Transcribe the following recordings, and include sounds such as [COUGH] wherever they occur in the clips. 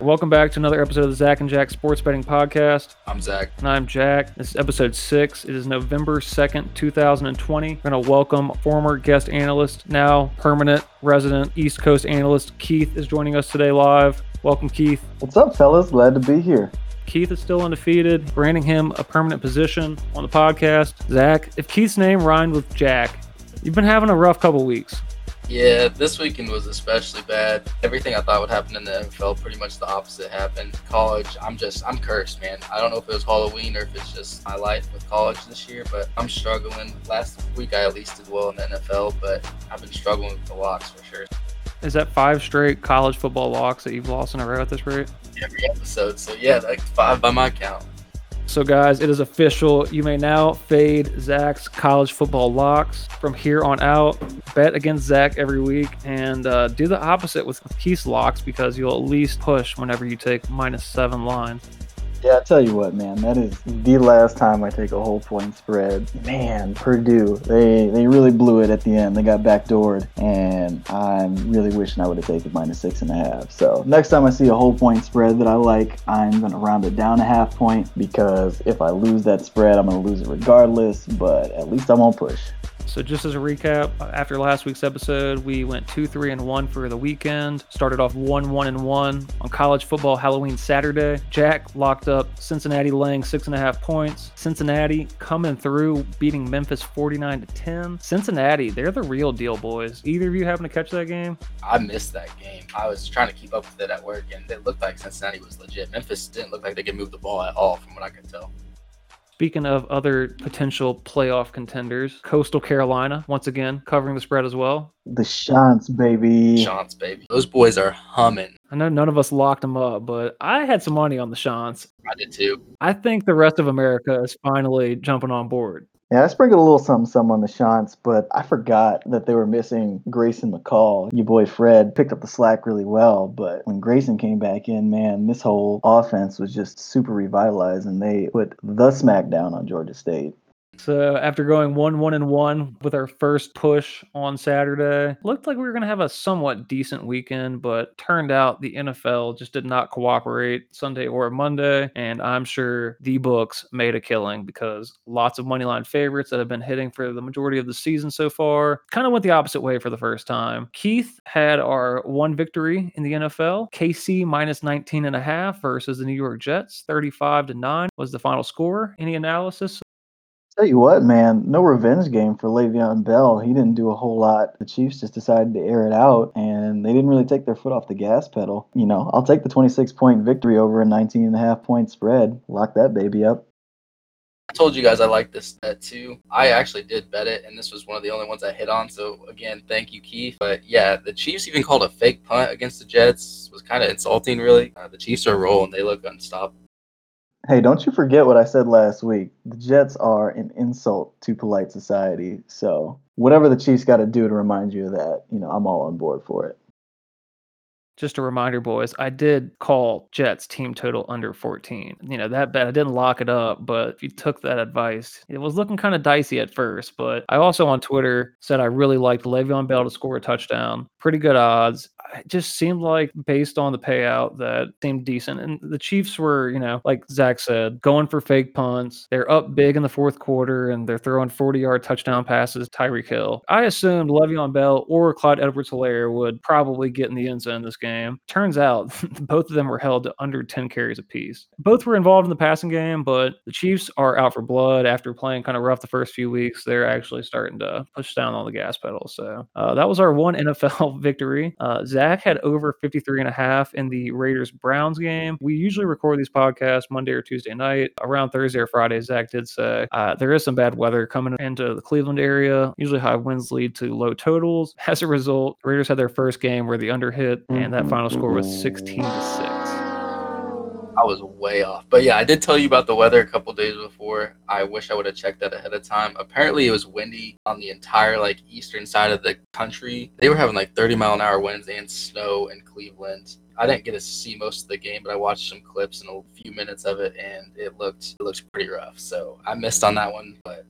Welcome back to another episode of the Zach and Jack Sports Betting Podcast. I'm Zach. And I'm Jack. This is episode six. It is November 2nd, 2020. We're going to welcome former guest analyst, now permanent resident East Coast analyst, Keith, is joining us today live. Welcome, Keith. What's up, fellas? Glad to be here. Keith is still undefeated, granting him a permanent position on the podcast. Zach, if Keith's name rhymed with Jack, you've been having a rough couple weeks. Yeah, this weekend was especially bad. Everything I thought would happen in the NFL, pretty much the opposite happened. College, I'm just, I'm cursed, man. I don't know if it was Halloween or if it's just my life with college this year, but I'm struggling. Last week I at least did well in the NFL, but I've been struggling with the locks for sure. Is that five straight college football locks that you've lost in a row at this rate? Every episode. So yeah, like five by my count. So, guys, it is official. You may now fade Zach's college football locks from here on out. Bet against Zach every week and uh, do the opposite with Keith's locks because you'll at least push whenever you take minus seven line. Yeah, I tell you what, man, that is the last time I take a whole point spread. Man, Purdue, they they really blew it at the end. They got backdoored, and I'm really wishing I would have taken minus six and a half. So next time I see a whole point spread that I like, I'm gonna round it down a half point because if I lose that spread, I'm gonna lose it regardless. But at least I won't push. So just as a recap, after last week's episode, we went two, three, and one for the weekend. Started off one, one, and one on college football Halloween Saturday. Jack locked up Cincinnati laying six and a half points. Cincinnati coming through, beating Memphis 49 to 10. Cincinnati, they're the real deal, boys. Either of you happen to catch that game? I missed that game. I was trying to keep up with it at work, and it looked like Cincinnati was legit. Memphis didn't look like they could move the ball at all, from what I could tell. Speaking of other potential playoff contenders, Coastal Carolina, once again, covering the spread as well. The Chants, baby. Chants, baby. Those boys are humming. I know none of us locked them up, but I had some money on the Chants. I did too. I think the rest of America is finally jumping on board. Yeah, I sprinkled a little something, some on the Chants, but I forgot that they were missing Grayson McCall. Your boy Fred picked up the slack really well, but when Grayson came back in, man, this whole offense was just super revitalized, and they put the smackdown on Georgia State. So after going one one and one with our first push on Saturday, looked like we were going to have a somewhat decent weekend, but turned out the NFL just did not cooperate Sunday or Monday, and I'm sure the books made a killing because lots of moneyline favorites that have been hitting for the majority of the season so far kind of went the opposite way for the first time. Keith had our one victory in the NFL. KC minus 19 and a half versus the New York Jets, 35 to 9 was the final score. Any analysis Tell you what, man, no revenge game for Le'Veon Bell. He didn't do a whole lot. The Chiefs just decided to air it out, and they didn't really take their foot off the gas pedal. You know, I'll take the 26 point victory over a 19 and a half point spread. Lock that baby up. I told you guys I like this bet too. I actually did bet it, and this was one of the only ones I hit on. So again, thank you, Keith. But yeah, the Chiefs even called a fake punt against the Jets. It was kind of insulting, really. Uh, the Chiefs are rolling; they look unstoppable. Hey, don't you forget what I said last week. The Jets are an insult to polite society. So, whatever the Chiefs got to do to remind you of that, you know, I'm all on board for it. Just a reminder, boys, I did call Jets team total under 14. You know, that bet, I didn't lock it up, but if you took that advice, it was looking kind of dicey at first. But I also on Twitter said I really liked Le'Veon Bell to score a touchdown. Pretty good odds it just seemed like based on the payout that seemed decent. And the Chiefs were, you know, like Zach said, going for fake punts. They're up big in the fourth quarter and they're throwing 40 yard touchdown passes, Tyreek Hill. I assumed Le'Veon Bell or Clyde Edwards Helaire would probably get in the end zone this game. Turns out [LAUGHS] both of them were held to under 10 carries apiece. Both were involved in the passing game, but the Chiefs are out for blood after playing kind of rough the first few weeks. They're actually starting to push down on the gas pedal. So uh, that was our one [LAUGHS] NFL victory. Uh, Zach Zach had over 53 and a half in the Raiders Browns game. We usually record these podcasts Monday or Tuesday night. Around Thursday or Friday, Zach did say uh, there is some bad weather coming into the Cleveland area. Usually high winds lead to low totals. As a result, Raiders had their first game where the under hit, and that final score was 16 to 6. I was way off. But yeah, I did tell you about the weather a couple days before. I wish I would have checked that ahead of time. Apparently, it was windy on the entire like eastern side of the country. They were having like 30 mile an hour winds and snow in Cleveland. I didn't get to see most of the game, but I watched some clips and a few minutes of it, and it looked it looked pretty rough. So I missed on that one, but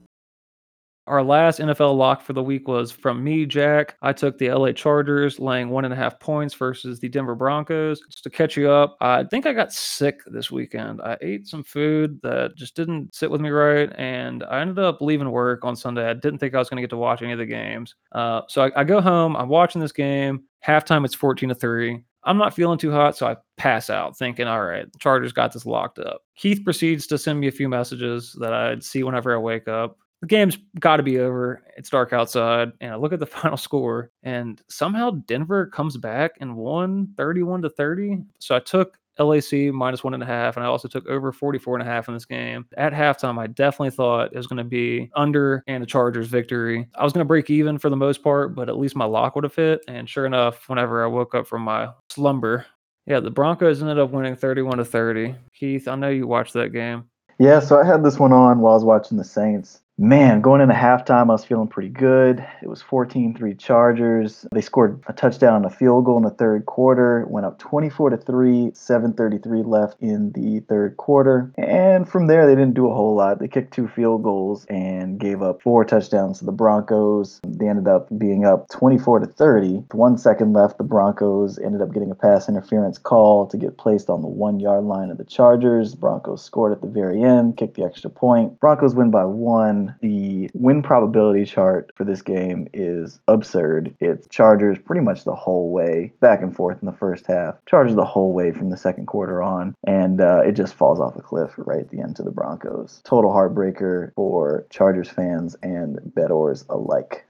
Our last NFL lock for the week was from me, Jack. I took the LA Chargers laying one and a half points versus the Denver Broncos. Just to catch you up, I think I got sick this weekend. I ate some food that just didn't sit with me right, and I ended up leaving work on Sunday. I didn't think I was going to get to watch any of the games. Uh, so I, I go home, I'm watching this game. Halftime, it's 14 to 3. I'm not feeling too hot, so I pass out thinking, all right, Chargers got this locked up. Keith proceeds to send me a few messages that I'd see whenever I wake up the game's got to be over. It's dark outside, and I look at the [LAUGHS] final score, and somehow Denver comes back and won 31 to 30. So I took LAC minus one and a half, and I also took over 44 and a half in this game. At halftime, I definitely thought it was going to be under and a Chargers victory. I was going to break even for the most part, but at least my lock would have fit. And sure enough, whenever I woke up from my slumber, yeah, the Broncos ended up winning 31 to 30. Keith, I know you watched that game. Yeah, so I had this one on while I was watching the Saints. Man, going into halftime, I was feeling pretty good. It was 14 3 Chargers. They scored a touchdown and a field goal in the third quarter, went up 24 to 3, 733 left in the third quarter. And from there, they didn't do a whole lot. They kicked two field goals and gave up four touchdowns to the Broncos. They ended up being up 24 to 30. With one second left, the Broncos ended up getting a pass interference call to get placed on the one yard line of the Chargers. Broncos scored at the very end, kicked the extra point. Broncos win by one the win probability chart for this game is absurd. It's Chargers pretty much the whole way, back and forth in the first half. Chargers the whole way from the second quarter on, and uh, it just falls off a cliff right at the end to the Broncos. Total heartbreaker for Chargers fans and bettors alike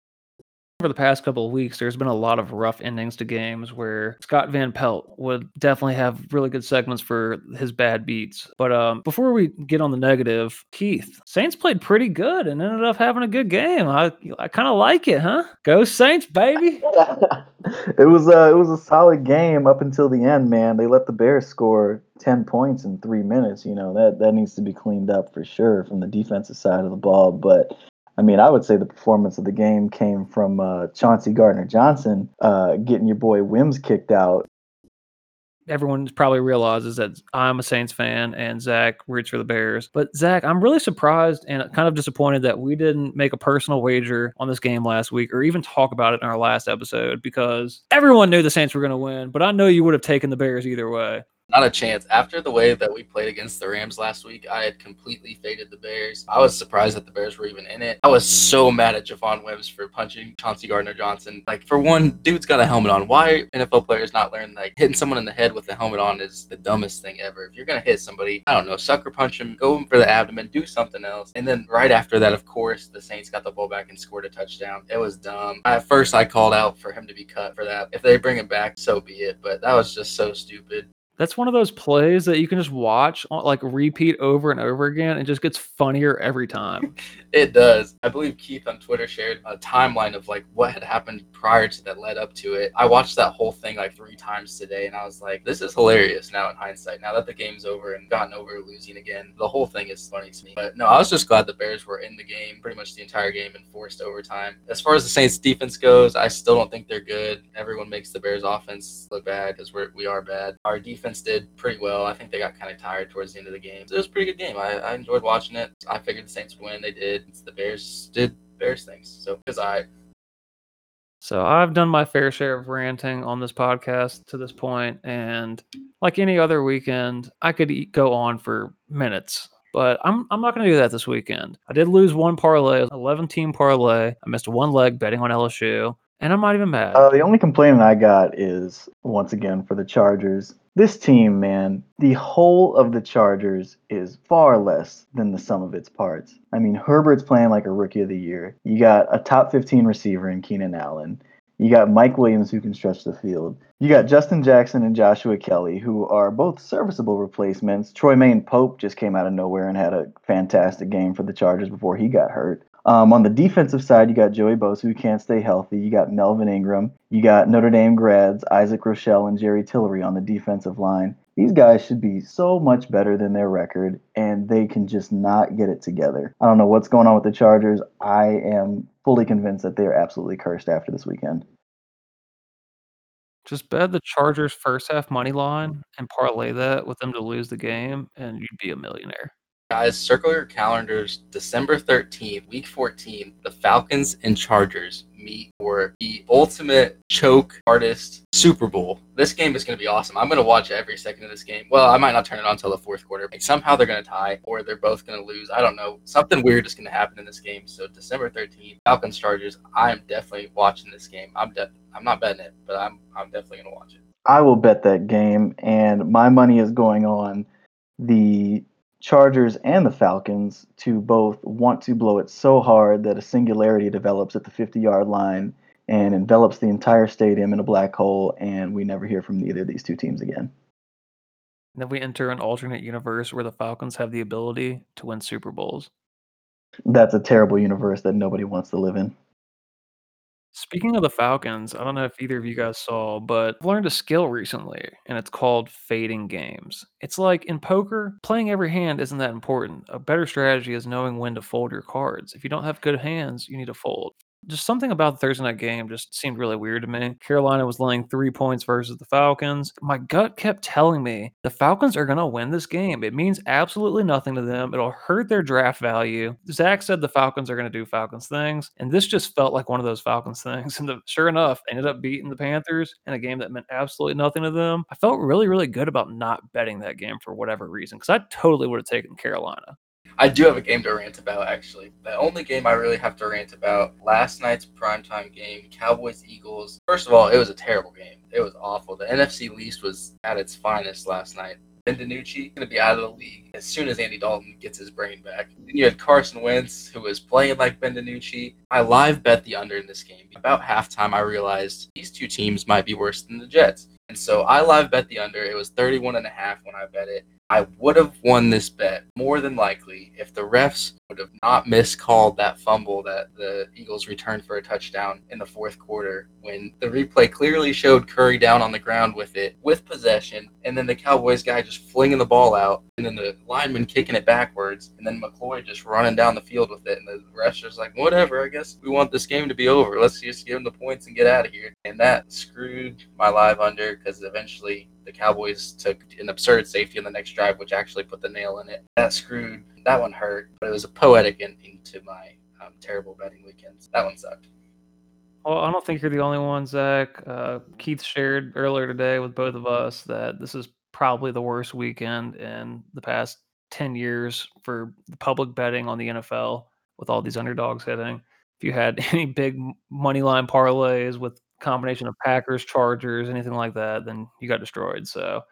over the past couple of weeks, there's been a lot of rough endings to games where Scott Van Pelt would definitely have really good segments for his bad beats. But um, before we get on the negative, Keith, Saints played pretty good and ended up having a good game. I I kind of like it, huh? Go Saints, baby! [LAUGHS] it was a it was a solid game up until the end, man. They let the Bears score 10 points in three minutes. You know, that, that needs to be cleaned up for sure from the defensive side of the ball. But I mean, I would say the performance of the game came from uh, Chauncey Gardner Johnson uh, getting your boy Wims kicked out. Everyone probably realizes that I'm a Saints fan and Zach roots for the Bears. But Zach, I'm really surprised and kind of disappointed that we didn't make a personal wager on this game last week or even talk about it in our last episode because everyone knew the Saints were going to win. But I know you would have taken the Bears either way. Not a chance. After the way that we played against the Rams last week, I had completely faded the Bears. I was surprised that the Bears were even in it. I was so mad at Javon Wims for punching Chauncey Gardner Johnson. Like, for one, dude's got a helmet on. Why NFL players not learn like hitting someone in the head with a helmet on is the dumbest thing ever. If you're gonna hit somebody, I don't know, sucker punch him, go for the abdomen, do something else. And then right after that, of course, the Saints got the ball back and scored a touchdown. It was dumb. At first, I called out for him to be cut for that. If they bring him back, so be it. But that was just so stupid. That's one of those plays that you can just watch uh, like repeat over and over again and just gets funnier every time. it does. I believe Keith on Twitter shared a timeline of like what had happened prior to that led up to it. I watched that whole thing like three times today and I was like, this is hilarious now in hindsight. Now that the game's over and gotten over losing again, the whole thing is funny to me. But no, I was just glad the Bears were in the game pretty much the entire game and forced overtime. As far as the Saints defense goes, I still don't think they're good. Everyone makes the Bears offense look bad because we are bad. Our defense defense did pretty well. I think they got kind of tired towards the end of the game. So it was a pretty good game. I, I enjoyed watching it. I figured the Saints would win. They did. The Bears did Bears things. So because I. So I've done my fair share of ranting on this podcast to this point, and like any other weekend, I could eat, go on for minutes but I'm I'm not going to do that this weekend. I did lose one parlay, 11 team parlay. I missed one leg betting on LSU, and I'm not even mad. Uh, the only complaint I got is once again for the Chargers. This team, man, the whole of the Chargers is far less than the sum of its parts. I mean, Herbert's playing like a rookie of the year. You got a top 15 receiver in Keenan Allen. You got Mike Williams who can stretch the field. You got Justin Jackson and Joshua Kelley, who are both serviceable replacements. Troymaine Pope just came out of nowhere and had a fantastic game for the Chargers before he got hurt. Um, on the defensive side, you got Joey Bosa who can't stay healthy. You got Melvin Ingram. You got Notre Dame grads Isaac Rochell and Jerry Tillery on the defensive line. These guys should be so much better than their record, and they can just not get it together. I don't know what's going on with the Chargers. I am fully convinced that they're absolutely cursed after this weekend. Just bet the Chargers first half money line and parlay that with them to lose the game, and you'd be a millionaire. Guys, circle your calendars. December 13th, week 14, the Falcons and Chargers meet for the ultimate choke artist Super Bowl. This game is going to be awesome. I'm going to watch every second of this game. Well, I might not turn it on until the fourth quarter. Like, somehow they're going to tie or they're both going to lose. I don't know. Something weird is going to happen in this game. So December 13th, Falcons Chargers. I am definitely watching this game. I'm de- I'm not betting it, but I'm I'm definitely going to watch it. I will bet that game, and my money is going on the Chargers and the Falcons to both want to blow it so hard that a singularity develops at the 50 yard line and envelops the entire stadium in a black hole, and we never hear from either of these two teams again. And then we enter an alternate universe where the Falcons have the ability to win Super Bowls. That's a terrible universe that nobody wants to live in. Speaking of the Falcons, I don't know if either of you guys saw, but I've learned a skill recently, and it's called fading games. It's like in poker, playing every hand isn't that important. A better strategy is knowing when to fold your cards. If you don't have good hands, you need to fold just something about the Thursday night game just seemed really weird to me. Carolina was laying three points versus the Falcons. My gut kept telling me the Falcons are going to win this game. It means absolutely nothing to them. It'll hurt their draft value. Zach said the Falcons are going to do Falcons things, and this just felt like one of those Falcons things. [LAUGHS] And the, sure enough, ended up beating the Panthers in a game that meant absolutely nothing to them. I felt really, really good about not betting that game for whatever reason because I totally would have taken Carolina. I do have a game to rant about, actually. The only game I really have to rant about last night's primetime game, Cowboys Eagles. First of all, it was a terrible game. It was awful. The NFC least was at its finest last night. Ben DiNucci going to be out of the league as soon as Andy Dalton gets his brain back. Then you had Carson Wentz, who was playing like Ben DiNucci. I live bet the under in this game. About halftime, I realized these two teams might be worse than the Jets. And so I live bet the under. It was 31 and a half when I bet it. I would have won this bet more than likely if the refs would have not miscalled that fumble that the Eagles returned for a touchdown in the fourth quarter when the replay clearly showed Curry down on the ground with it, with possession, and then the Cowboys guy just flinging the ball out, and then the lineman kicking it backwards, and then McCoy just running down the field with it, and the refs just like, whatever, I guess we want this game to be over. Let's just give them the points and get out of here. And that screwed my live under because eventually the Cowboys took an absurd safety on the next drive, which actually put the nail in it. That screwed. That one hurt, but it was a poetic ending to my um, terrible betting weekends. That one sucked. Well, I don't think you're the only one, Zach. Uh, Keith shared earlier today with both of us that this is probably the worst weekend in the past 10 years for the public betting on the NFL with all these underdogs hitting. If you had [LAUGHS] any big money line parlays with combination of Packers, Chargers, anything like that, then you got destroyed. So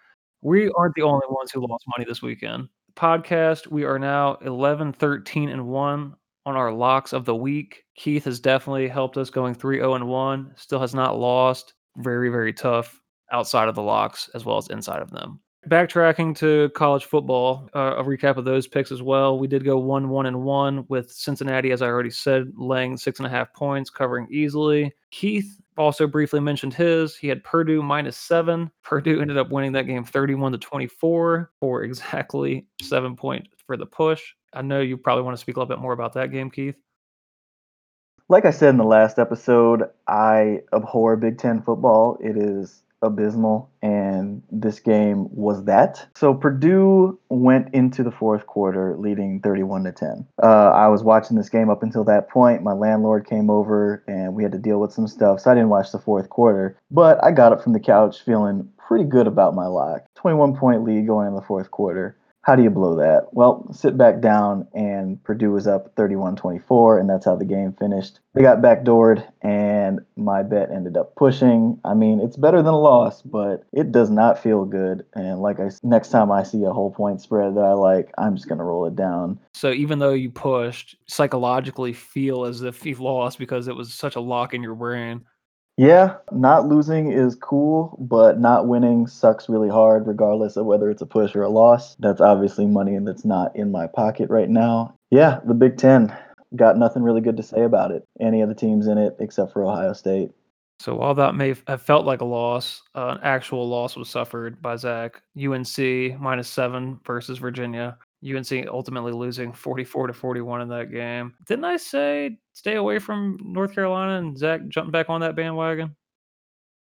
we aren't the only ones who lost money this weekend. Podcast, we are now 11, 13, and 1 on our locks of the week. Keith has definitely helped us going 3 0 and 1, still has not lost. Very, very tough outside of the locks as well as inside of them. Backtracking to college football, uh, a recap of those picks as well. We did go one, one, and one with Cincinnati, as I already said, laying six and a half points, covering easily. Keith also briefly mentioned his. He had Purdue minus seven. Purdue ended up winning that game 31 to 24 for exactly seven points for the push. I know you probably want to speak a little bit more about that game, Keith. Like I said in the last episode, I abhor Big Ten football. It is abysmal, and this game was that. So Purdue went into the fourth quarter leading 31 to 10. Uh, I was watching this game up until that point. My landlord came over, and we had to deal with some stuff, so I didn't watch the fourth quarter. But I got up from the couch feeling pretty good about my lock. 21 point lead going in the fourth quarter. How do you blow that? Well, sit back down, and Purdue was up 31 24, and that's how the game finished. They got backdoored, and my bet ended up pushing. I mean, it's better than a loss, but it does not feel good. And like I, next time I see a whole point spread that I like, I'm just going to roll it down. So even though you pushed, psychologically feel as if you've lost because it was such a lock in your brain. Yeah, not losing is cool, but not winning sucks really hard, regardless of whether it's a push or a loss. That's obviously money and that's not in my pocket right now. Yeah, the Big Ten. Got nothing really good to say about it. Any of the teams in it except for Ohio State. So while that may have felt like a loss, uh, an actual loss was suffered by Zach. UNC minus seven versus Virginia. UNC ultimately losing 44 to 41 in that game. Didn't I say stay away from North Carolina and Zach jumping back on that bandwagon?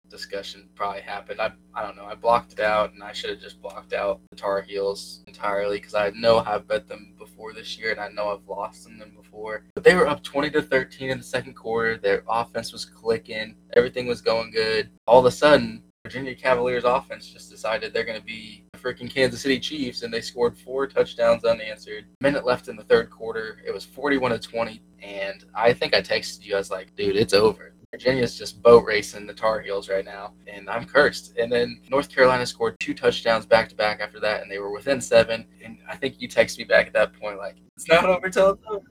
discussion probably happened. I I don't know. I blocked it out, and I should have just blocked out the Tar Heels entirely because I know I've bet them before this year, and I know I've lost them before. But they were up 20 to 13 in the second quarter. Their offense was clicking. Everything was going good. All of a sudden, Virginia Cavaliers offense just decided they're going to be freaking Kansas City Chiefs, and they scored four touchdowns unanswered. Minute left in the third quarter. It was 41 to 20, and I think I texted you. I was like, dude, it's over. Virginia's just boat racing the Tar Heels right now, and I'm cursed. And then North Carolina scored two touchdowns back to back after that, and they were within seven. And I think you texted me back at that point, like, it's not over till it's over.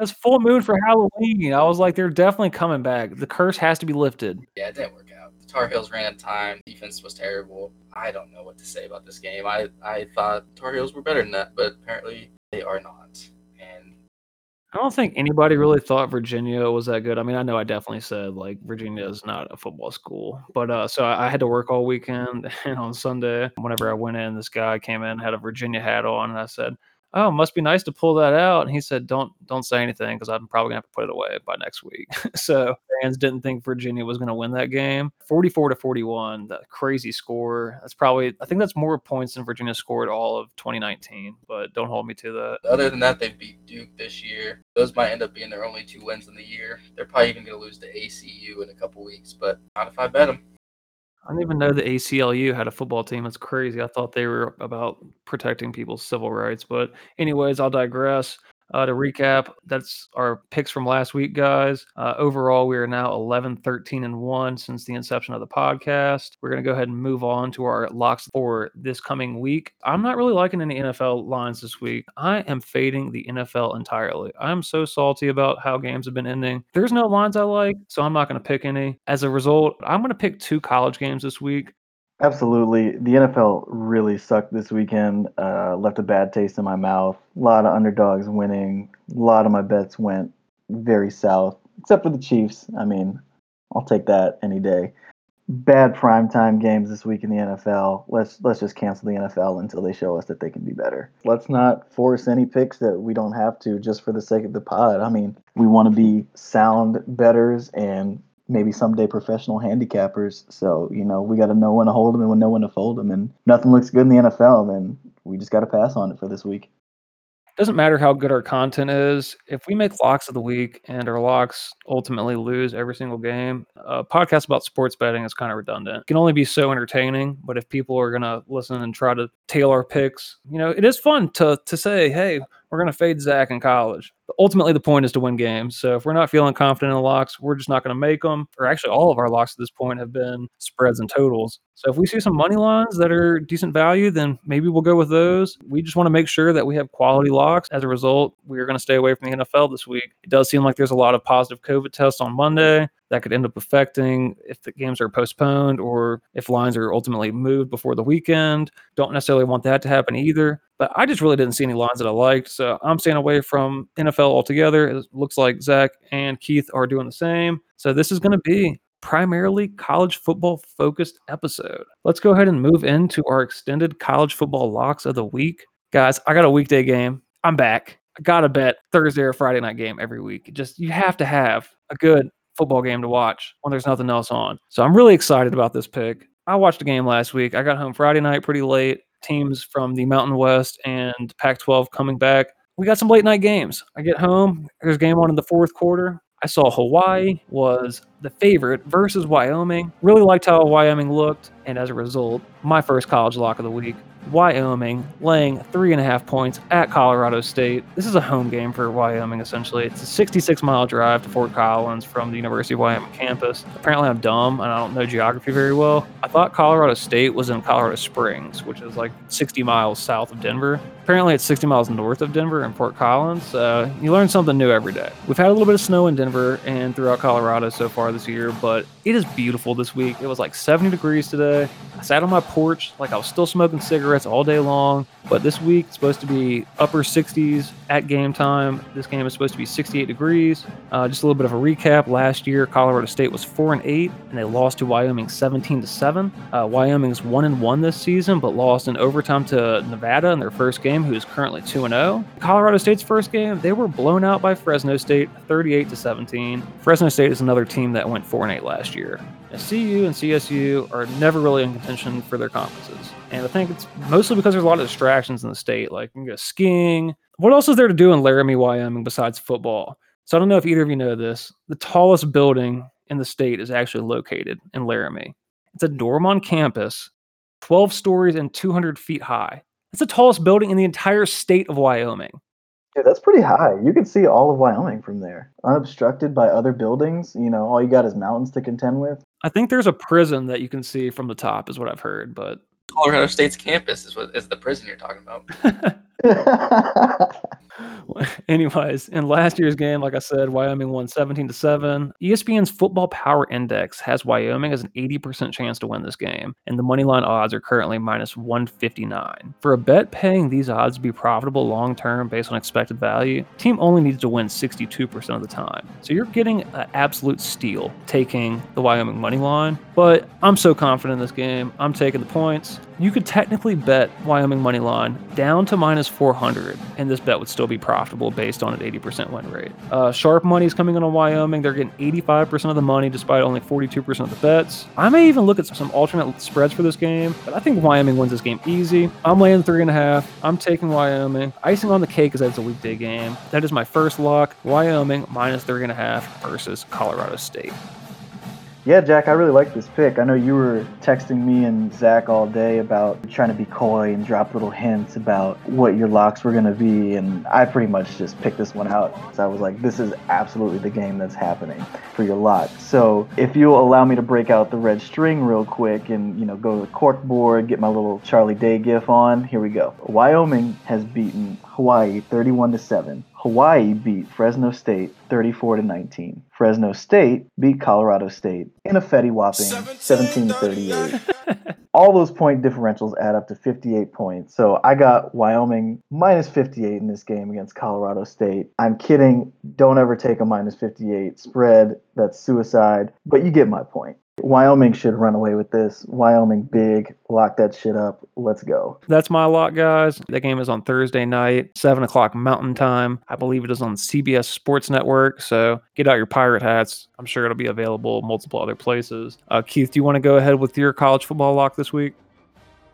It's full moon for Halloween. I was like, they're definitely coming back. The curse has to be lifted. Yeah, it didn't work Tar Heels ran time. Defense was terrible. I don't know what to say about this game. I, I thought Tar Heels were better than that, but apparently they are not. And I don't think anybody really thought Virginia was that good. I mean, I know I definitely said like Virginia is not a football school, but uh, so I, I had to work all weekend, [LAUGHS] and on Sunday, whenever I went in, this guy came in had a Virginia hat on, and I said, "Oh, must be nice to pull that out." And he said, "Don't don't say anything because I'm probably gonna have to put it away by next week." [LAUGHS] so fans didn't think Virginia was gonna win that game, 44 to 41, the crazy score. That's probably I think that's more points than Virginia scored all of 2019, but don't hold me to that. other than that, they beat Duke this year. Those might end up being their only two wins in the year. They're probably even to lose to ACU in a couple weeks, but not if I bet them. I didn't even know the ACLU had a football team. That's crazy. I thought they were about protecting people's civil rights. But, anyways, I'll digress. Uh, to recap, that's our picks from last week, guys. Uh, overall, we are now 11, 13, and 1 since the inception of the podcast. We're going to go ahead and move on to our locks for this coming week. I'm not really liking any NFL lines this week. I am fading the NFL entirely. I'm so salty about how games have been ending. There's no lines I like, so I'm not going to pick any. As a result, I'm going to pick two college games this week. Absolutely. The NFL really sucked this weekend, uh, left a bad taste in my mouth. A lot of underdogs winning. A lot of my bets went very south, except for the Chiefs. I mean, I'll take that any day. Bad primetime games this week in the NFL. Let's let's just cancel the NFL until they show us that they can be better. Let's not force any picks that we don't have to just for the sake of the pod. I mean, we want to be sound betters and maybe someday professional handicappers. So, you know, we got to know when to hold them and know when to fold them. And nothing looks good in the NFL, then we just got to pass on it for this week. Doesn't matter how good our content is. If we make locks of the week and our locks ultimately lose every single game, a podcast about sports betting is kind of redundant. It can only be so entertaining, but if people are going to listen and try to tail our picks, you know, it is fun to to say, hey, we're going to fade Zach in college. Ultimately, the point is to win games. So if we're not feeling confident in the locks, we're just not going to make them. Or actually, all of our locks at this point have been spreads and totals. So if we see some money lines that are decent value, then maybe we'll go with those. We just want to make sure that we have quality locks. As a result, we are going to stay away from the NFL this week. It does seem like there's a lot of positive COVID tests on Monday that could end up affecting if the games are postponed or if lines are ultimately moved before the weekend. Don't necessarily want that to happen either. But I just really didn't see any lines that I liked. So I'm staying away from NFL altogether. It looks like Zach and Keith are doing the same. So this is going to be primarily college football focused episode. Let's go ahead and move into our extended college football locks of the week. Guys, I got a weekday game. I'm back. I got to bet Thursday or Friday night game every week. Just you have to have a good football game to watch when there's nothing else on. So I'm really excited about this pick. I watched a game last week. I got home Friday night pretty late. Teams from the Mountain West and Pac 12 coming back. We got some late night games. I get home, there's game on in the fourth quarter. I saw Hawaii was the favorite versus Wyoming. Really liked how Wyoming looked, and as a result, my first college lock of the week Wyoming laying three and a half points at Colorado State. This is a home game for Wyoming, essentially. It's a 66 mile drive to Fort Collins from the University of Wyoming campus. Apparently, I'm dumb and I don't know geography very well. I thought Colorado State was in Colorado Springs, which is like 60 miles south of Denver. Apparently, it's 60 miles north of Denver in Fort Collins. So you learn something new every day. We've had a little bit of snow in Denver and throughout Colorado so far this year, but it is beautiful this week. It was like 70 degrees today. I sat on my porch like I was still smoking cigarettes all day long. But this week it's supposed to be upper 60s at game time. This game is supposed to be 68 degrees. Uh, just a little bit of a recap. Last year, Colorado State was four and eight, and they lost to Wyoming 17 to seven. Uh, Wyoming's one and one this season, but lost in overtime to Nevada in their first game, who is currently two and zero. Colorado State's first game, they were blown out by Fresno State, 38 to 17. Fresno State is another team that that went 4 and 8 last year. CU and CSU are never really in contention for their conferences. And I think it's mostly because there's a lot of distractions in the state. Like you can go skiing. What else is there to do in Laramie, Wyoming besides football? So I don't know if either of you know this. The tallest building in the state is actually located in Laramie. It's a dorm on campus, 12 stories and 200 feet high. It's the tallest building in the entire state of Wyoming. Yeah, that's pretty high. You can see all of Wyoming from there, unobstructed by other buildings. You know, all you got is mountains to contend with. I think there's a prison that you can see from the top, is what I've heard. But Colorado State's campus is what is the prison you're talking about. [LAUGHS] [LAUGHS] anyways, in last year's game, like I said, Wyoming won 17 to 7. ESPN's Football Power Index has Wyoming as an 80% chance to win this game, and the money line odds are currently minus 159. For a bet paying these odds to be profitable long term based on expected value, team only needs to win 62% of the time. So you're getting an absolute steal taking the Wyoming money line, but I'm so confident in this game. I'm taking the points. You could technically bet Wyoming money line down to minus 400, and this bet would still be profitable based on an 80% win rate. Uh, sharp money is coming in on Wyoming. They're getting 85% of the money despite only 42% of the bets. I may even look at some alternate spreads for this game, but I think Wyoming wins this game easy. I'm laying three and a half. I'm taking Wyoming. Icing on the cake is that it's a weekday game. That is my first lock. Wyoming minus three and a half versus Colorado State. Yeah, Jack, I really like this pick. I know you were texting me and Zach all day about trying to be coy and drop little hints about what your locks were going to be, and I pretty much just picked this one out. So I was like, this is absolutely the game that's happening for your lock. So if you'll allow me to break out the red string real quick and you know go to the cork board, get my little Charlie Day gif on, here we go. Wyoming has beaten Hawaii 31 to 7. Hawaii beat Fresno State 34 to 19. Fresno State beat Colorado State in a fetty whopping 17 to 38. All those point differentials add up to 58 points. So I got Wyoming minus 58 in this game against Colorado State. I'm kidding. Don't ever take a minus 58 spread. That's suicide. But you get my point. Wyoming should run away with this. Wyoming big, lock that shit up. Let's go. That's my lock, guys. That game is on Thursday night, 7 o'clock Mountain Time. I believe it is on CBS Sports Network. So get out your pirate hats. I'm sure it'll be available multiple other places. Uh, Keith, do you want to go ahead with your college football lock this week?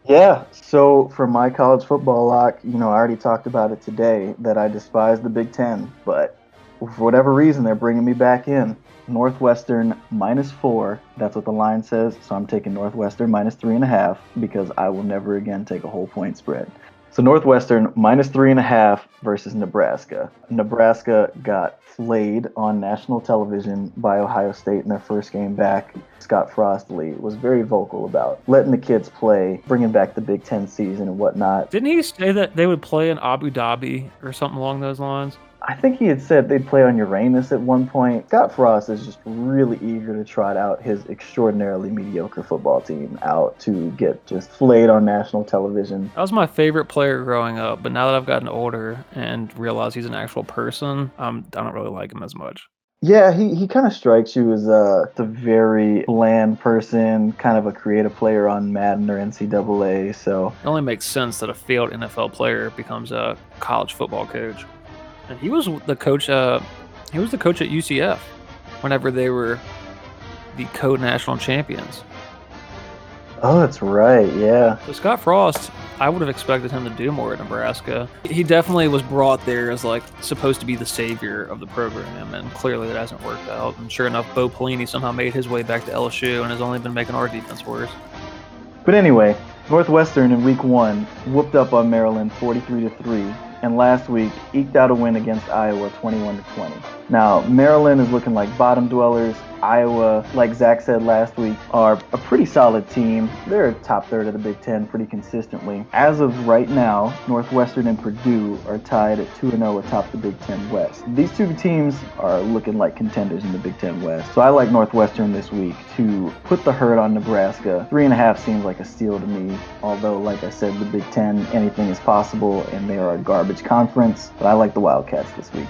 Yeah, so for my college football lock, you know, I already talked about it today that I despise the Big Ten, but for whatever reason, they're bringing me back in. Northwestern minus four. That's what the line says. So I'm taking Northwestern minus three and a half because I will never again take a whole point spread. So Northwestern minus three and a half versus Nebraska. Nebraska got flayed on national television by Ohio State in their first game back. Scott Frostley was very vocal about letting the kids play, bringing back the Big Ten season and whatnot. Didn't he say that they would play in Abu Dhabi or something along those lines? I think he had said they'd play on Uranus at one point. Scott Frost is just really eager to trot out his extraordinarily mediocre football team out to get just flayed on national television. That was my favorite player growing up, but now that I've gotten older and realized he's an actual person, um, I don't really like him as much. Yeah, he, he kind of strikes you as a, a very bland person, kind of a creative player on Madden or NCAA. So It only makes sense that a failed NFL player becomes a college football coach. And he was the coach. Uh, he was the coach at UCF whenever they were the co-national champions. Oh, that's right. Yeah. So Scott Frost, I would have expected him to do more at Nebraska. He definitely was brought there as like supposed to be the savior of the program, and clearly that hasn't worked out. And sure enough, Bo Pelini somehow made his way back to LSU and has only been making our defense worse. But anyway, Northwestern in week one whooped up on Maryland 43 to 3, and last week eked out a win against Iowa 21 to 20. Now, Maryland is looking like bottom dwellers. Iowa, like Zach said last week, are a pretty solid team. They're a top third of the Big Ten pretty consistently. As of right now, Northwestern and Purdue are tied at 2 0 atop the Big Ten West. These two teams are looking like contenders in the Big Ten West. So I like Northwestern this week to put the hurt on Nebraska. Three and a half seems like a steal to me. Although, like I said, the Big Ten, anything is possible, and they are a garbage conference. But I like the Wildcats this week.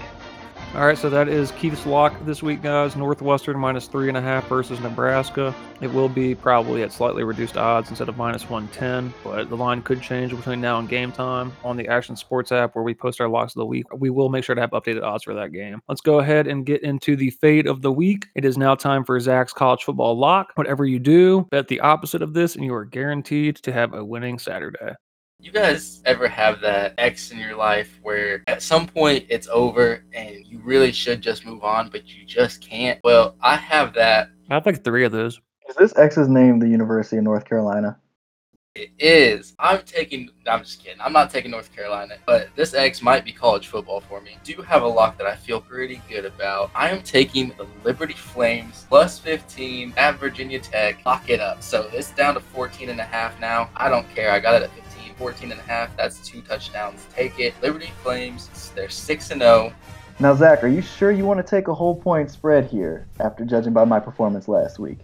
All right, so that is Keith's lock this week, guys. Northwestern minus three and a half versus Nebraska. It will be probably at slightly reduced odds instead of minus 110, but the line could change between now and game time on the Action Sports app where we post our locks of the week. We will make sure to have updated odds for that game. Let's go ahead and get into the fade of the week. It is now time for Zach's college football lock. Whatever you do, bet the opposite of this, and you are guaranteed to have a winning Saturday. You guys ever have that ex in your life where at some point it's over and you really should just move on, but you just can't? Well, I have that. I have like three of those. Is this ex's name the University of North Carolina? It is. I'm taking. I'm just kidding. I'm not taking North Carolina, but this X might be college football for me. Do have a lock that I feel pretty good about. I am taking the Liberty Flames plus 15 at Virginia Tech. Lock it up. So it's down to 14 and a half now. I don't care. I got it at 15. 14 and a half. That's two touchdowns. Take it. Liberty Flames, they're 6 and 0. Now, Zach, are you sure you want to take a whole point spread here after judging by my performance last week?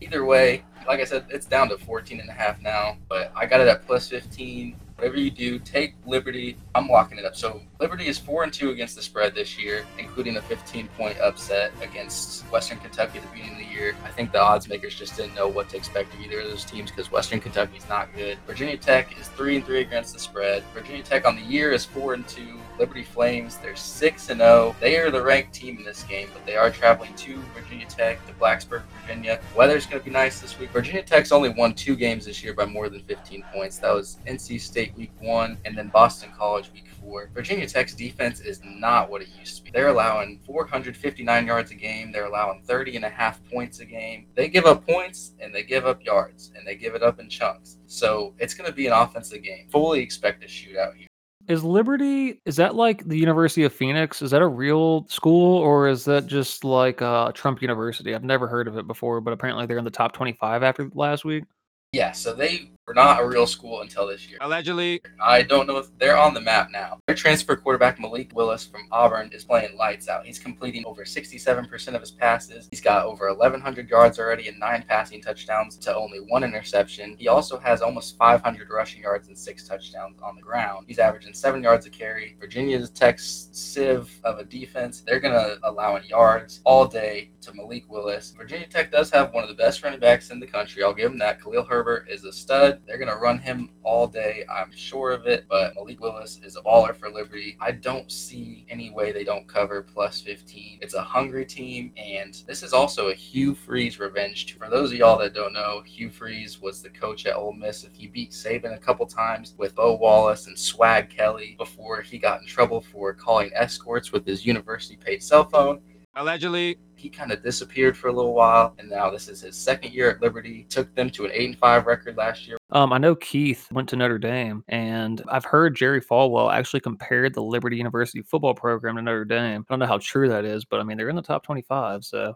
Either way, like I said, it's down to 14 and a half now, but I got it at plus 15 whatever you do, take Liberty. I'm locking it up. So Liberty is four and two against the spread this year, including a 15 point upset against Western Kentucky at the beginning of the year. I think the odds makers just didn't know what to expect of either of those teams because Western Kentucky is not good. Virginia Tech is three and three against the spread. Virginia Tech on the year is four and two. Liberty Flames, they're six and zero. Oh. They are the ranked team in this game, but they are traveling to Virginia Tech, to Blacksburg, Virginia. Weather's going to be nice this week. Virginia Tech's only won two games this year by more than 15 points. That was NC State week one, and then Boston College week four. Virginia Tech's defense is not what it used to be. They're allowing 459 yards a game. They're allowing 30 and a half points a game. They give up points and they give up yards and they give it up in chunks. So it's going to be an offensive game. Fully expect a shootout here. Is Liberty is that like the University of Phoenix? Is that a real school or is that just like uh, Trump University? I've never heard of it before, but apparently they're in the top 25 after last week. Yeah, so they were not a real school until this year. Allegedly. I don't know if they're on the map now. Their transfer quarterback Malik Willis from Auburn is playing lights out. He's completing over 67% of his passes. He's got over 1,100 yards already and nine passing touchdowns to only one interception. He also has almost 500 rushing yards and six touchdowns on the ground. He's averaging seven yards a carry. Virginia Tech's sieve of a defense. They're going to allow in yards all day to Malik Willis. Virginia Tech does have one of the best running backs in the country. I'll give them that. Khalil Herbert is a stud. They're going to run him all day. I'm sure of it. But Malik Willis is a baller for Liberty. I don't see any way they don't cover plus 15. It's a hungry team. And this is also a Hugh Freeze revenge. For those of y'all that don't know, Hugh Freeze was the coach at Ole Miss. He beat Saban a couple times with Bo Wallace and Swag Kelly before he got in trouble for calling escorts with his university paid cell phone. Allegedly, he kind of disappeared for a little while, and now this is his second year at Liberty. Took them to an eight and five record last year. Um, I know Keith went to Notre Dame, and I've heard Jerry Falwell actually compared the Liberty University football program to Notre Dame. I don't know how true that is, but I mean they're in the top twenty-five, so.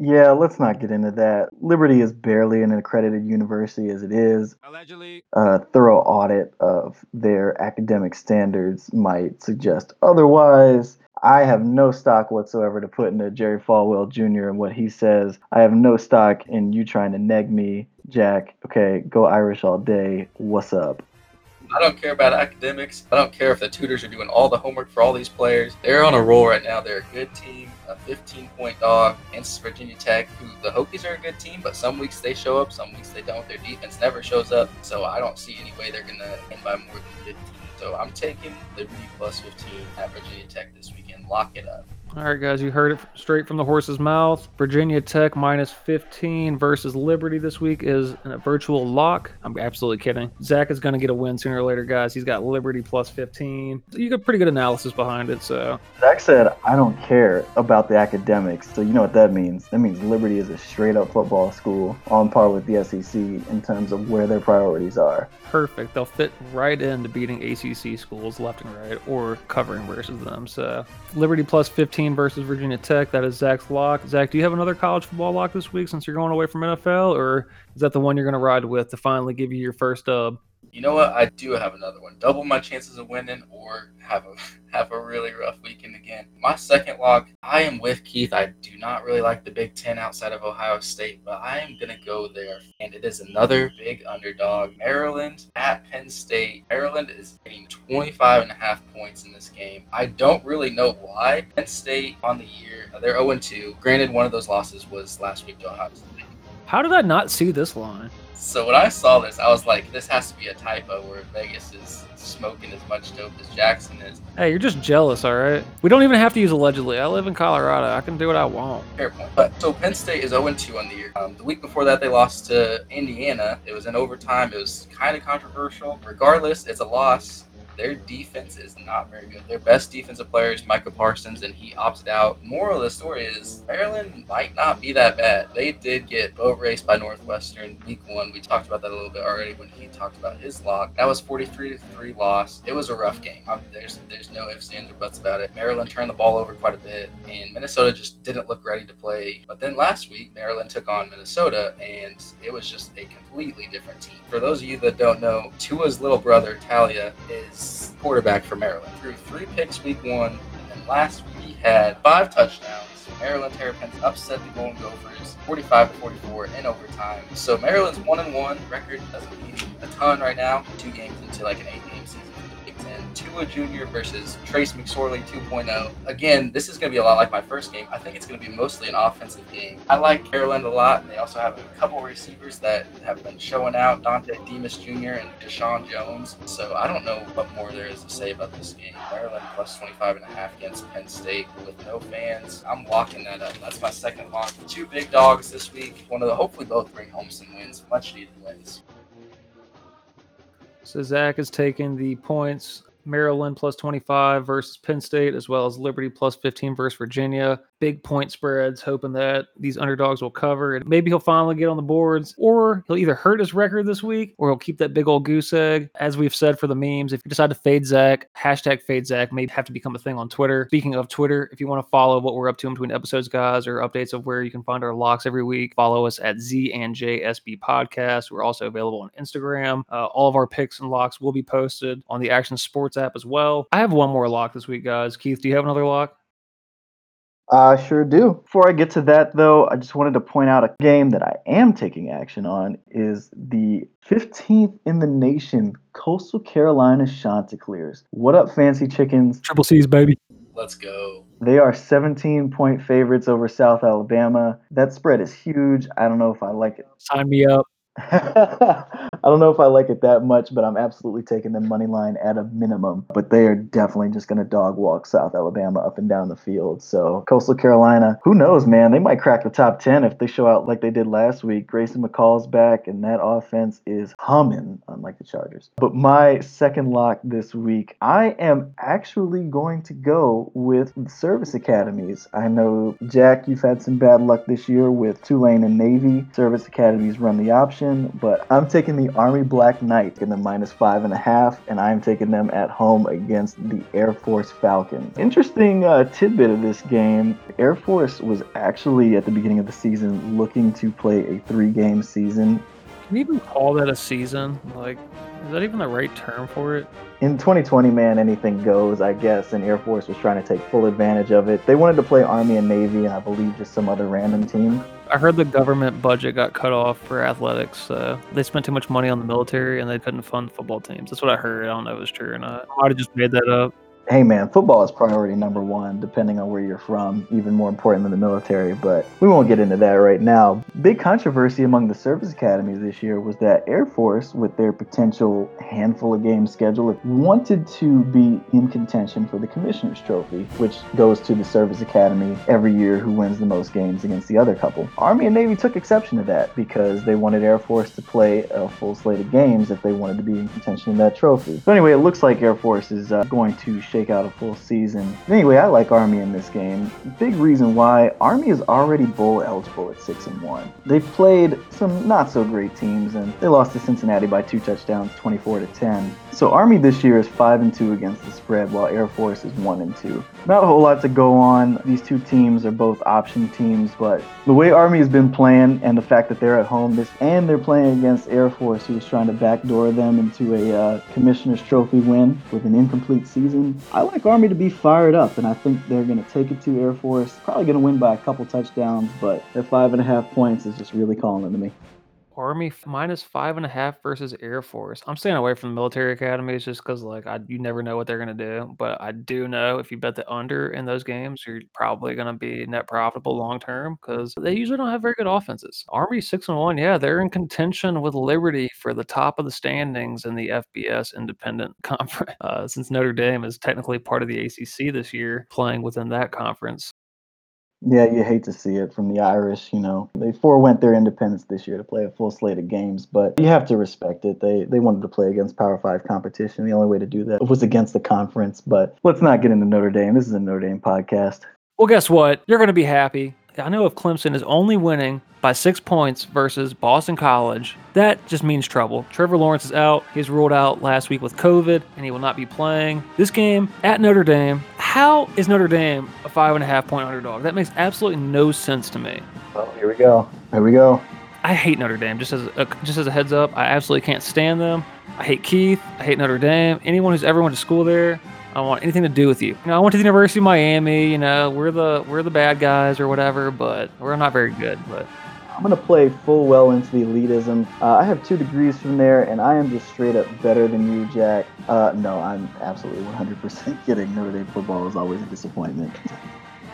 Yeah, let's not get into that. Liberty is barely an accredited university as it is. Allegedly. A thorough audit of their academic standards might suggest otherwise. I have no stock whatsoever to put into Jerry Falwell Jr. and what he says. I have no stock in you trying to neg me, Jack. Okay, go Irish all day. What's up? I don't care about academics. I don't care if the tutors are doing all the homework for all these players. They're on a roll right now. They're a good team, a 15 point dog against Virginia Tech, who the Hokies are a good team, but some weeks they show up, some weeks they don't. Their defense never shows up. So I don't see any way they're going to win by more than 15. So I'm taking Liberty plus 15 at Virginia Tech this weekend. Lock it up. All right, guys, you heard it straight from the horse's mouth. Virginia Tech minus 15 versus Liberty this week is a virtual lock. I'm absolutely kidding. Zach is going to get a win sooner or later, guys. He's got Liberty plus 15. You got pretty good analysis behind it, so. Zach said, I don't care about the academics. So you know what that means? That means Liberty is a straight up football school on par with the SEC in terms of where their priorities are. Perfect. They'll fit right into beating ACC schools left and right or covering versus them. So Liberty plus 15 versus Virginia Tech. That is Zach's lock. Zach, do you have another college football lock this week since you're going away from NFL, or is that the one you're going to ride with to finally give you your first dub? You know what? I do have another one. Double my chances of winning, or have a [LAUGHS] have a really rough weekend again. My second lock, I am with Keith. I do not really like the Big Ten outside of Ohio State, but I am gonna go there. And it is another big underdog. Maryland at Penn State. Maryland is getting 25 and a half points in this game. I don't really know why. Penn State on the year, uh, they're 0-2. Granted, one of those losses was last week to Ohio State. How did I not see this line? So when I saw this, I was like, this has to be a typo where Vegas is smoking as much dope as Jackson is. Hey, you're just jealous, all right? We don't even have to use allegedly. I live in Colorado. I can do what I want. Fair point. But so Penn State is 0 2 on the year. Um, the week before that, they lost to Indiana. It was in overtime. It was kind of controversial. Regardless, it's a loss their defense is not very good. Their best defensive player is Micah Parsons, and he opted out. Moral of the story is Maryland might not be that bad. They did get boat raced by Northwestern week one. We talked about that a little bit already when he talked about his lock. That was 43 to 3 loss. It was a rough game. Um, there's there's no ifs, ands, or buts about it. Maryland turned the ball over quite a bit, and Minnesota just didn't look ready to play. But then last week, Maryland took on Minnesota, and it was just a completely different team. For those of you that don't know, Tua's little brother, Taulia, is quarterback for Maryland. Threw three picks week one, and then last week he had five touchdowns. Maryland Terrapins upset the Golden Gophers 45 to 44 in overtime. So Maryland's one and one record doesn't mean a ton right now. Two games into like an eight. Tua Jr. versus Trace McSorley 2.0. Again, this is going to be a lot like my first game. I think it's going to be mostly an offensive game. I like Maryland a lot. They also have a couple receivers that have been showing out Dontay Demus Jr. and Deshaun Jones. So I don't know what more there is to say about this game. Maryland plus 25 and a half against Penn State with no fans. I'm locking that up. That's my second lock. Two big dogs this week. One of the hopefully both bring home some wins, much needed wins. So Zach is taking the points Maryland plus 25 versus Penn State, as well as Liberty plus 15 versus Virginia big point spreads, hoping that these underdogs will cover. And maybe he'll finally get on the boards, or he'll either hurt his record this week, or he'll keep that big old goose egg. As we've said for the memes, if you decide to fade Zach, hashtag fade Zach may have to become a thing on Twitter. Speaking of Twitter, if you want to follow what we're up to in between episodes, guys, or updates of where you can find our locks every week, follow us at Z and JSB Podcast. We're also available on Instagram. Uh, all of our picks and locks will be posted on the Action Sports app as well. I have one more lock this week, guys. Keith, do you have another lock? I sure do. Before I get to that, though, I just wanted to point out a game that I am taking action on is the 15th in the nation Coastal Carolina Chanticleers. What up, fancy chickens? Triple C's, baby. Let's go. They are 17 point favorites over South Alabama. That spread is huge. I don't know if I like it. Sign me up. [LAUGHS] I don't know if I like it that much, but I'm absolutely taking the money line at a minimum. But they are definitely just going to dog walk South Alabama up and down the field. So Coastal Carolina, who knows, man? They might crack the top 10 if they show out like they did last week. Grayson McCall's back, and that offense is humming, unlike the Chargers. But my second lock this week, I am actually going to go with service academies. I know, Jack, you've had some bad luck this year with Tulane and Navy. Service academies run the option, but I'm taking the Army Black Knight in the minus five and a half, and I'm taking them at home against the Air Force Falcons. Interesting uh, tidbit of this game Air Force was actually at the beginning of the season looking to play a three game season. Can you even call that a season? Like, is that even the right term for it? In 2020, man, anything goes, I guess, and Air Force was trying to take full advantage of it. They wanted to play Army and Navy, and I believe just some other random team. I heard the government budget got cut off for athletics. So they spent too much money on the military and they couldn't fund football teams. That's what I heard. I don't know if it's true or not. I might have just made that up hey man, football is priority number one, depending on where you're from, even more important than the military, but we won't get into that right now. Big controversy among the service academies this year was that Air Force, with their potential handful of games schedule, wanted to be in contention for the Commissioner's Trophy, which goes to the service academy every year who wins the most games against the other couple. Army and Navy took exception to that because they wanted Air Force to play a full slate of games if they wanted to be in contention in that trophy. So anyway, it looks like Air Force is uh, going to shake out a full season. Anyway, I like Army in this game. Big reason why Army is already bowl eligible at six and one. They've played some not so great teams, and they lost to Cincinnati by two touchdowns, 24 to 10. So Army this year is five and two against the spread, while Air Force is one and two. Not a whole lot to go on. These two teams are both option teams, but the way Army has been playing and the fact that they're at home this and they're playing against Air Force, who's trying to backdoor them into a uh, Commissioner's Trophy win with an incomplete season. I like Army to be fired up, and I think they're going to take it to Air Force. Probably going to win by a couple touchdowns, but their five and a half points is just really calling to me. Army minus five and a half versus Air Force. I'm staying away from the military academies just because, like, I you never know what they're gonna do. But I do know if you bet the under in those games, you're probably gonna be net profitable long term because they usually don't have very good offenses. Army six and one, yeah, they're in contention with Liberty for the top of the standings in the FBS Independent [LAUGHS] Conference. Uh, since Notre Dame is technically part of the ACC this year, playing within that conference. Yeah, you hate to see it from the Irish. You know, they forewent their independence this year to play a full slate of games, but you have to respect it. They they wanted to play against Power Five competition. The only way to do that was against the conference. But let's not get into Notre Dame. This is a Notre Dame podcast. Well, guess what? You're going to be happy. I know if Clemson is only winning by six points versus Boston College, that just means trouble. Trevor Lawrence is out. He's ruled out last week with COVID, and he will not be playing. This game at Notre Dame, how is Notre Dame a five and a half point underdog? That makes absolutely no sense to me. Well, here we go. Here we go. I hate Notre Dame. Just as a, just as a heads up, I absolutely can't stand them. I hate Keith. I hate Notre Dame. Anyone who's ever went to school there, I don't want anything to do with you. You know, I went to the University of Miami. You know, we're the we're the bad guys or whatever, but we're not very good. But I'm gonna play full well into the elitism. Uh, I have two degrees from there, and I am just straight up better than you, Jack. Uh, no, I'm absolutely 100% [LAUGHS] kidding. Notre Dame football is always a disappointment.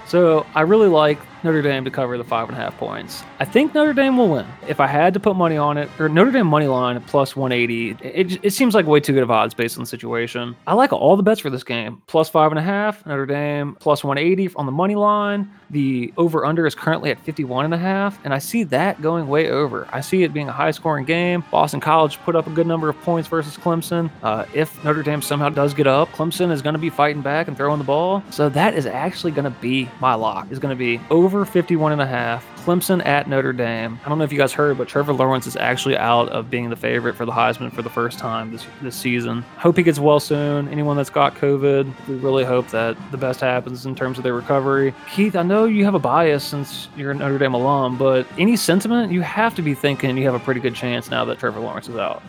So I really like Notre Dame to cover the five and a half points. I think Notre Dame will win. If I had to put money on it, or Notre Dame money line plus 180, it, it seems like way too good of odds based on the situation. I like all the bets for this game. Plus five and a half, Notre Dame plus 180 on the money line. The over under is currently at 51 and a half, and I see that going way over. I see it being a high scoring game. Boston College put up a good number of points versus Clemson. Uh, if Notre Dame somehow does get up, Clemson is going to be fighting back and throwing the ball. So that is actually going to be my lock. Is going to be over 51 and a half. Clemson at Notre Dame. I don't know if you guys heard, but Trevor Lawrence is actually out of being the favorite for the Heisman for the first time this this season. Hope he gets well soon. Anyone that's got COVID, we really hope that the best happens in terms of their recovery. Keith, I know you have a bias since you're a Notre Dame alum, but any sentiment, you have to be thinking you have a pretty good chance now that Trevor Lawrence is out.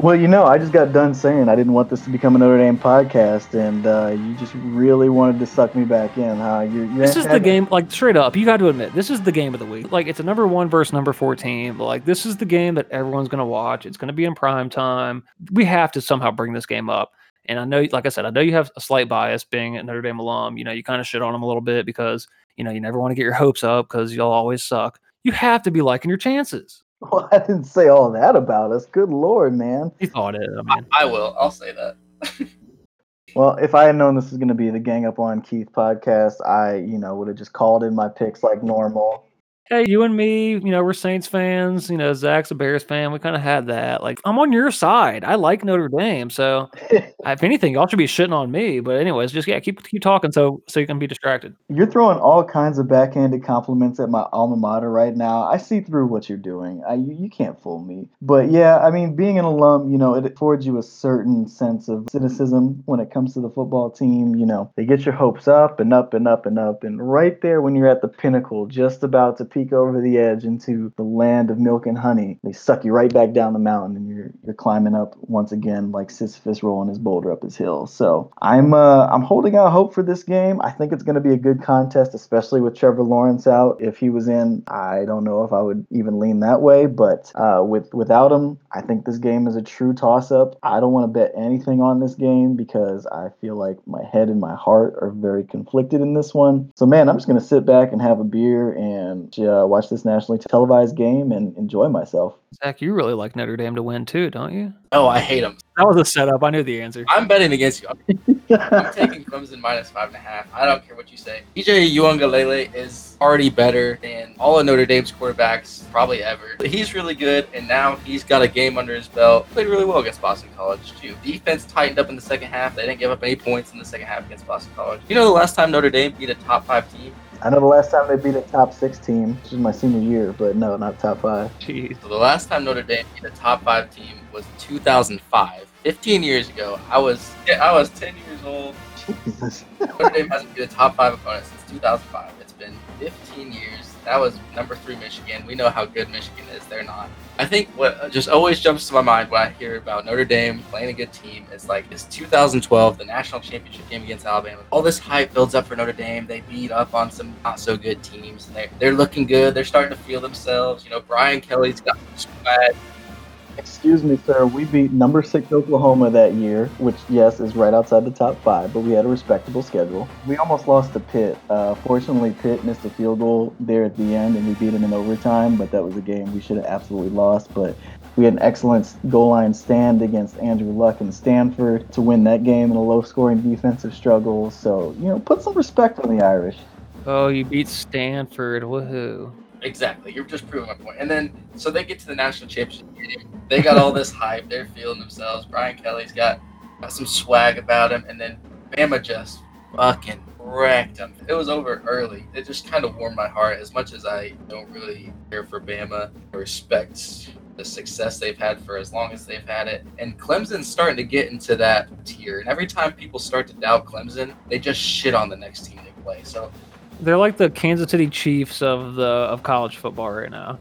Well, you know, I just got done saying I didn't want this to become a Notre Dame podcast, and uh, you just really wanted to suck me back in, huh? You, you this is the game, like straight up. You got to admit, this is the game of the week. Like it's a number one versus number fourteen. But like this is the game that everyone's gonna watch. It's gonna be in prime time. We have to somehow bring this game up. And I know, like I said, I know you have a slight bias being a Notre Dame alum. You know, you kind of shit on them a little bit because you know you never want to get your hopes up because you'll always suck. You have to be liking your chances. [LAUGHS] Well, I didn't say all that about us. Good lord, man. You thought it. I mean, I, I will. I'll say that. [LAUGHS] well, if I had known this was going to be the Gang Up on Keith podcast, I, you know, would have just called in my picks like normal hey, you and me, you know, we're Saints fans. You know, Zach's a Bears fan. We kind of had that. Like, I'm on your side. I like Notre Dame. So, [LAUGHS] if anything, y'all should be shitting on me. But anyways, just yeah, keep keep talking so so you can be distracted. You're throwing all kinds of backhanded compliments at my alma mater right now. I see through what you're doing. I, you, you can't fool me. But yeah, I mean, being an alum, you know, it affords you a certain sense of cynicism when it comes to the football team. You know, they get your hopes up and up and up and up, and right there when you're at the pinnacle, just about to peek over the edge into the land of milk and honey. They suck you right back down the mountain, and you're you're climbing up once again like Sisyphus rolling his boulder up his hill. So I'm uh, I'm holding out hope for this game. I think it's going to be a good contest, especially with Trevor Lawrence out. If he was in, I don't know if I would even lean that way, but uh, with without him, I think this game is a true toss up. I don't want to bet anything on this game because I feel like my head and my heart are very conflicted in this one. So man, I'm just going to sit back and have a beer and just uh, watch this nationally televised game and enjoy myself. Zach, you really like Notre Dame to win too, don't you? Oh, I hate them. That was a setup. I knew the answer. I'm betting against you. [LAUGHS] I'm taking Clemson minus five and a half. I don't care what you say. DJ Uiagalelei is already better than all of Notre Dame's quarterbacks probably ever. He's really good, and now he's got a game under his belt. Played really well against Boston College too. Defense tightened up in the second half. They didn't give up any points in the second half against Boston College. You know the last time Notre Dame beat a top five team? I know the last time they beat a top six team, which is my senior year, but no, not top five. Jeez. So the last time Notre Dame beat a top five team was 2005. 15 years ago. I was yeah, I was 10 years old. Jesus. Notre Dame hasn't beat a top five opponent since 2005. Been 15 years. That was number three Michigan. We know how good Michigan is. They're not. I think what just always jumps to my mind when I hear about Notre Dame playing a good team is like it's 2012, the national championship game against Alabama. All this hype builds up for Notre Dame. They beat up on some not so good teams. They're, they're looking good. They're starting to feel themselves. You know, Brian Kelly's got swag. Excuse me, sir. We beat number six Oklahoma that year, which, yes, is right outside the top five, but we had a respectable schedule. We almost lost to Pitt. Uh, fortunately, Pitt missed a field goal there at the end, and we beat them in overtime, but that was a game we should have absolutely lost. But we had an excellent goal line stand against Andrew Luck and Stanford to win that game in a low scoring defensive struggle. So, you know, put some respect on the Irish. Oh, you beat Stanford. Woohoo. Exactly. You're just proving my point. And then, so they get to the national championship game. They got all this hype. They're feeling themselves. Brian Kelly's got, got some swag about him. And then Bama just fucking wrecked them. It was over early. It just kind of warmed my heart. As much as I don't really care for Bama, I respect the success they've had for as long as they've had it. And Clemson's starting to get into that tier. And every time people start to doubt Clemson, they just shit on the next team they play. So They're like the Kansas City Chiefs of the of college football right now.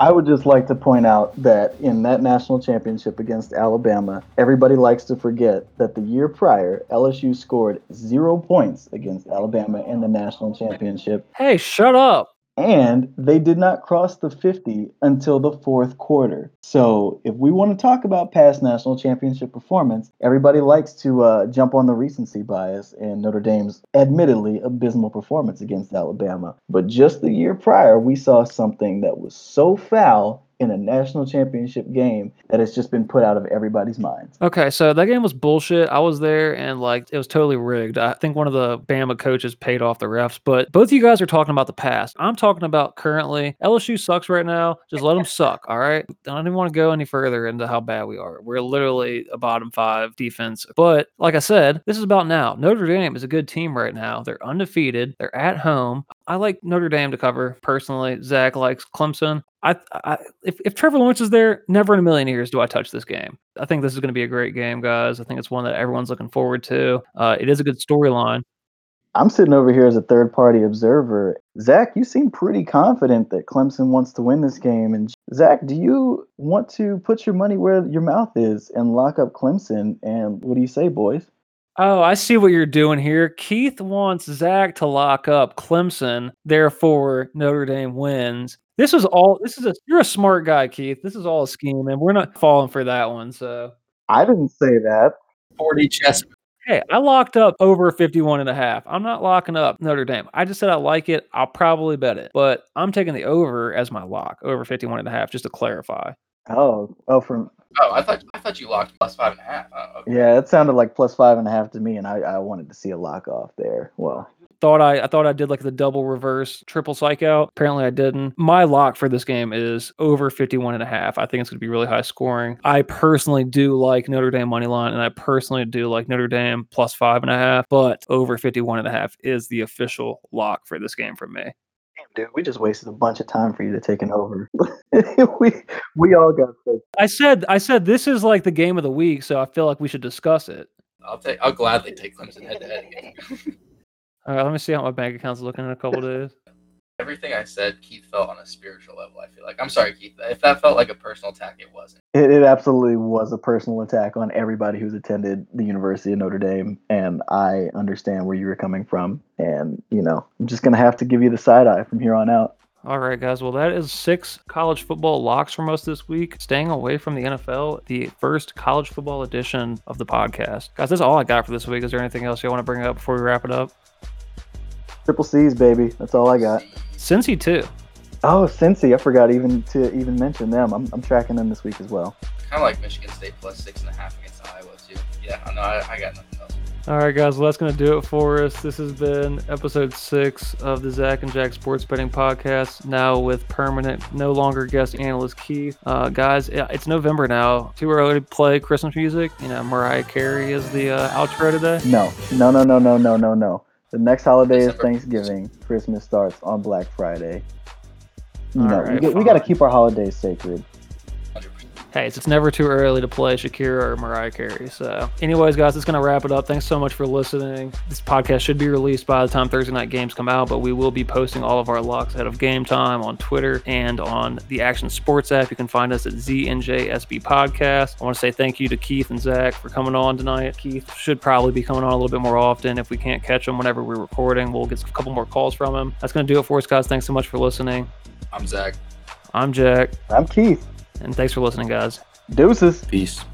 I would just like to point out that in that national championship against Alabama, everybody likes to forget that the year prior, LSU scored zero points against Alabama in the national championship, Hey, shut up. And they did not cross the 50 until the fourth quarter. So, if we want to talk about past national championship performance, everybody likes to uh, jump on the recency bias and Notre Dame's admittedly abysmal performance against Alabama. But just the year prior, we saw something that was so foul in a national championship game that has just been put out of everybody's minds. Okay, so that game was bullshit. I was there and like it was totally rigged. I think one of the Bama coaches paid off the refs, but both of you guys are talking about the past. I'm talking about currently. LSU sucks right now. Just let them [LAUGHS] suck, all right? I don't even want to go any further into how bad we are. We're literally a bottom five defense. But like I said, this is about now. Notre Dame is a good team right now. They're undefeated. They're at home. I like Notre Dame to cover personally. Zach likes Clemson. I, I if, if Trevor Lawrence is there, never in a million years do I touch this game. I think this is going to be a great game, guys. I think it's one that everyone's looking forward to. Uh, it is a good storyline. I'm sitting over here as a third party observer. Zach, you seem pretty confident that Clemson wants to win this game. And Zach, do you want to put your money where your mouth is and lock up Clemson? And what do you say, boys? Oh, I see what you're doing here. Keith wants Zach to lock up Clemson, therefore Notre Dame wins. This is all. This is a. You're a smart guy, Keith. This is all a scheme, and we're not falling for that one. So, I didn't say that. 4D chess. hey, I locked up over 51 and a half. I'm not locking up Notre Dame. I just said I like it. I'll probably bet it, but I'm taking the over as my lock, over 51 and a half, just to clarify. Oh, oh, from Oh, I thought I thought you locked plus five and a half. Oh, okay. yeah, it sounded like plus five and a half to me, and I, I wanted to see a lock off there. Well, thought I, I thought I did like the double reverse triple psych out. Apparently I didn't. My lock for this game is over 51 and a half. I think it's going to be really high scoring. I personally do like Notre Dame money line and I personally do like Notre Dame plus five and a half, but over 51 and a half is the official lock for this game from me. damn, dude, we just wasted a bunch of time for you to take an over. [LAUGHS] we we all got sick. I said I said this is like the game of the week, so I feel like we should discuss it. I'll take. I'll gladly take Clemson head to head again. [LAUGHS] All right, let me see how my bank account's looking in a couple [LAUGHS] days. Everything I said, Keith felt on a spiritual level. I feel like. I'm sorry, Keith. If that felt like a personal attack, it wasn't. It, it absolutely was a personal attack on everybody who's attended the University of Notre Dame, and I understand where you were coming from. And you know, I'm just gonna have to give you the side eye from here on out. All right, guys. Well, that is six college football locks from us this week. Staying away from the NFL, the first college football edition of the podcast. Guys, that's all I got for this week. Is there anything else you want to bring up before we wrap it up? Triple C's, baby. That's all I got. Cincy, too. Oh, Cincy, I forgot even to even mention them. I'm, I'm tracking them this week as well. Kind of like Michigan State plus six and a half against Iowa too. Yeah, I know. I, I got nothing else. All right, guys, well, that's going to do it for us. This has been episode six of the Zach and Jack Sports Betting Podcast. Now with permanent, no longer guest analyst Keith. Uh, guys, it's November now. Too early to play Christmas music. You know, Mariah Carey is the uh, outro today. No, no, no, no, no, no, no, no. The next holiday is Thanksgiving. Christmas starts on Black Friday. You know, right, we, we got to keep our holidays sacred. 100%. Hey, it's, it's never too early to play Shakira or Mariah Carey. So, anyways, guys, that's going to wrap it up. Thanks so much for listening. This podcast should be released by the time Thursday night games come out, but we will be posting all of our locks ahead of game time on Twitter and on the Action Sports app. You can find us at ZNJSB Podcast. I want to say thank you to Keith and Zach for coming on tonight. Keith should probably be coming on a little bit more often. If we can't catch him whenever we're recording, we'll get a couple more calls from him. That's going to do it for us, guys. Thanks so much for listening. I'm Zach. I'm Jack, I'm Keith. And thanks for listening, guys. Deuces. Peace.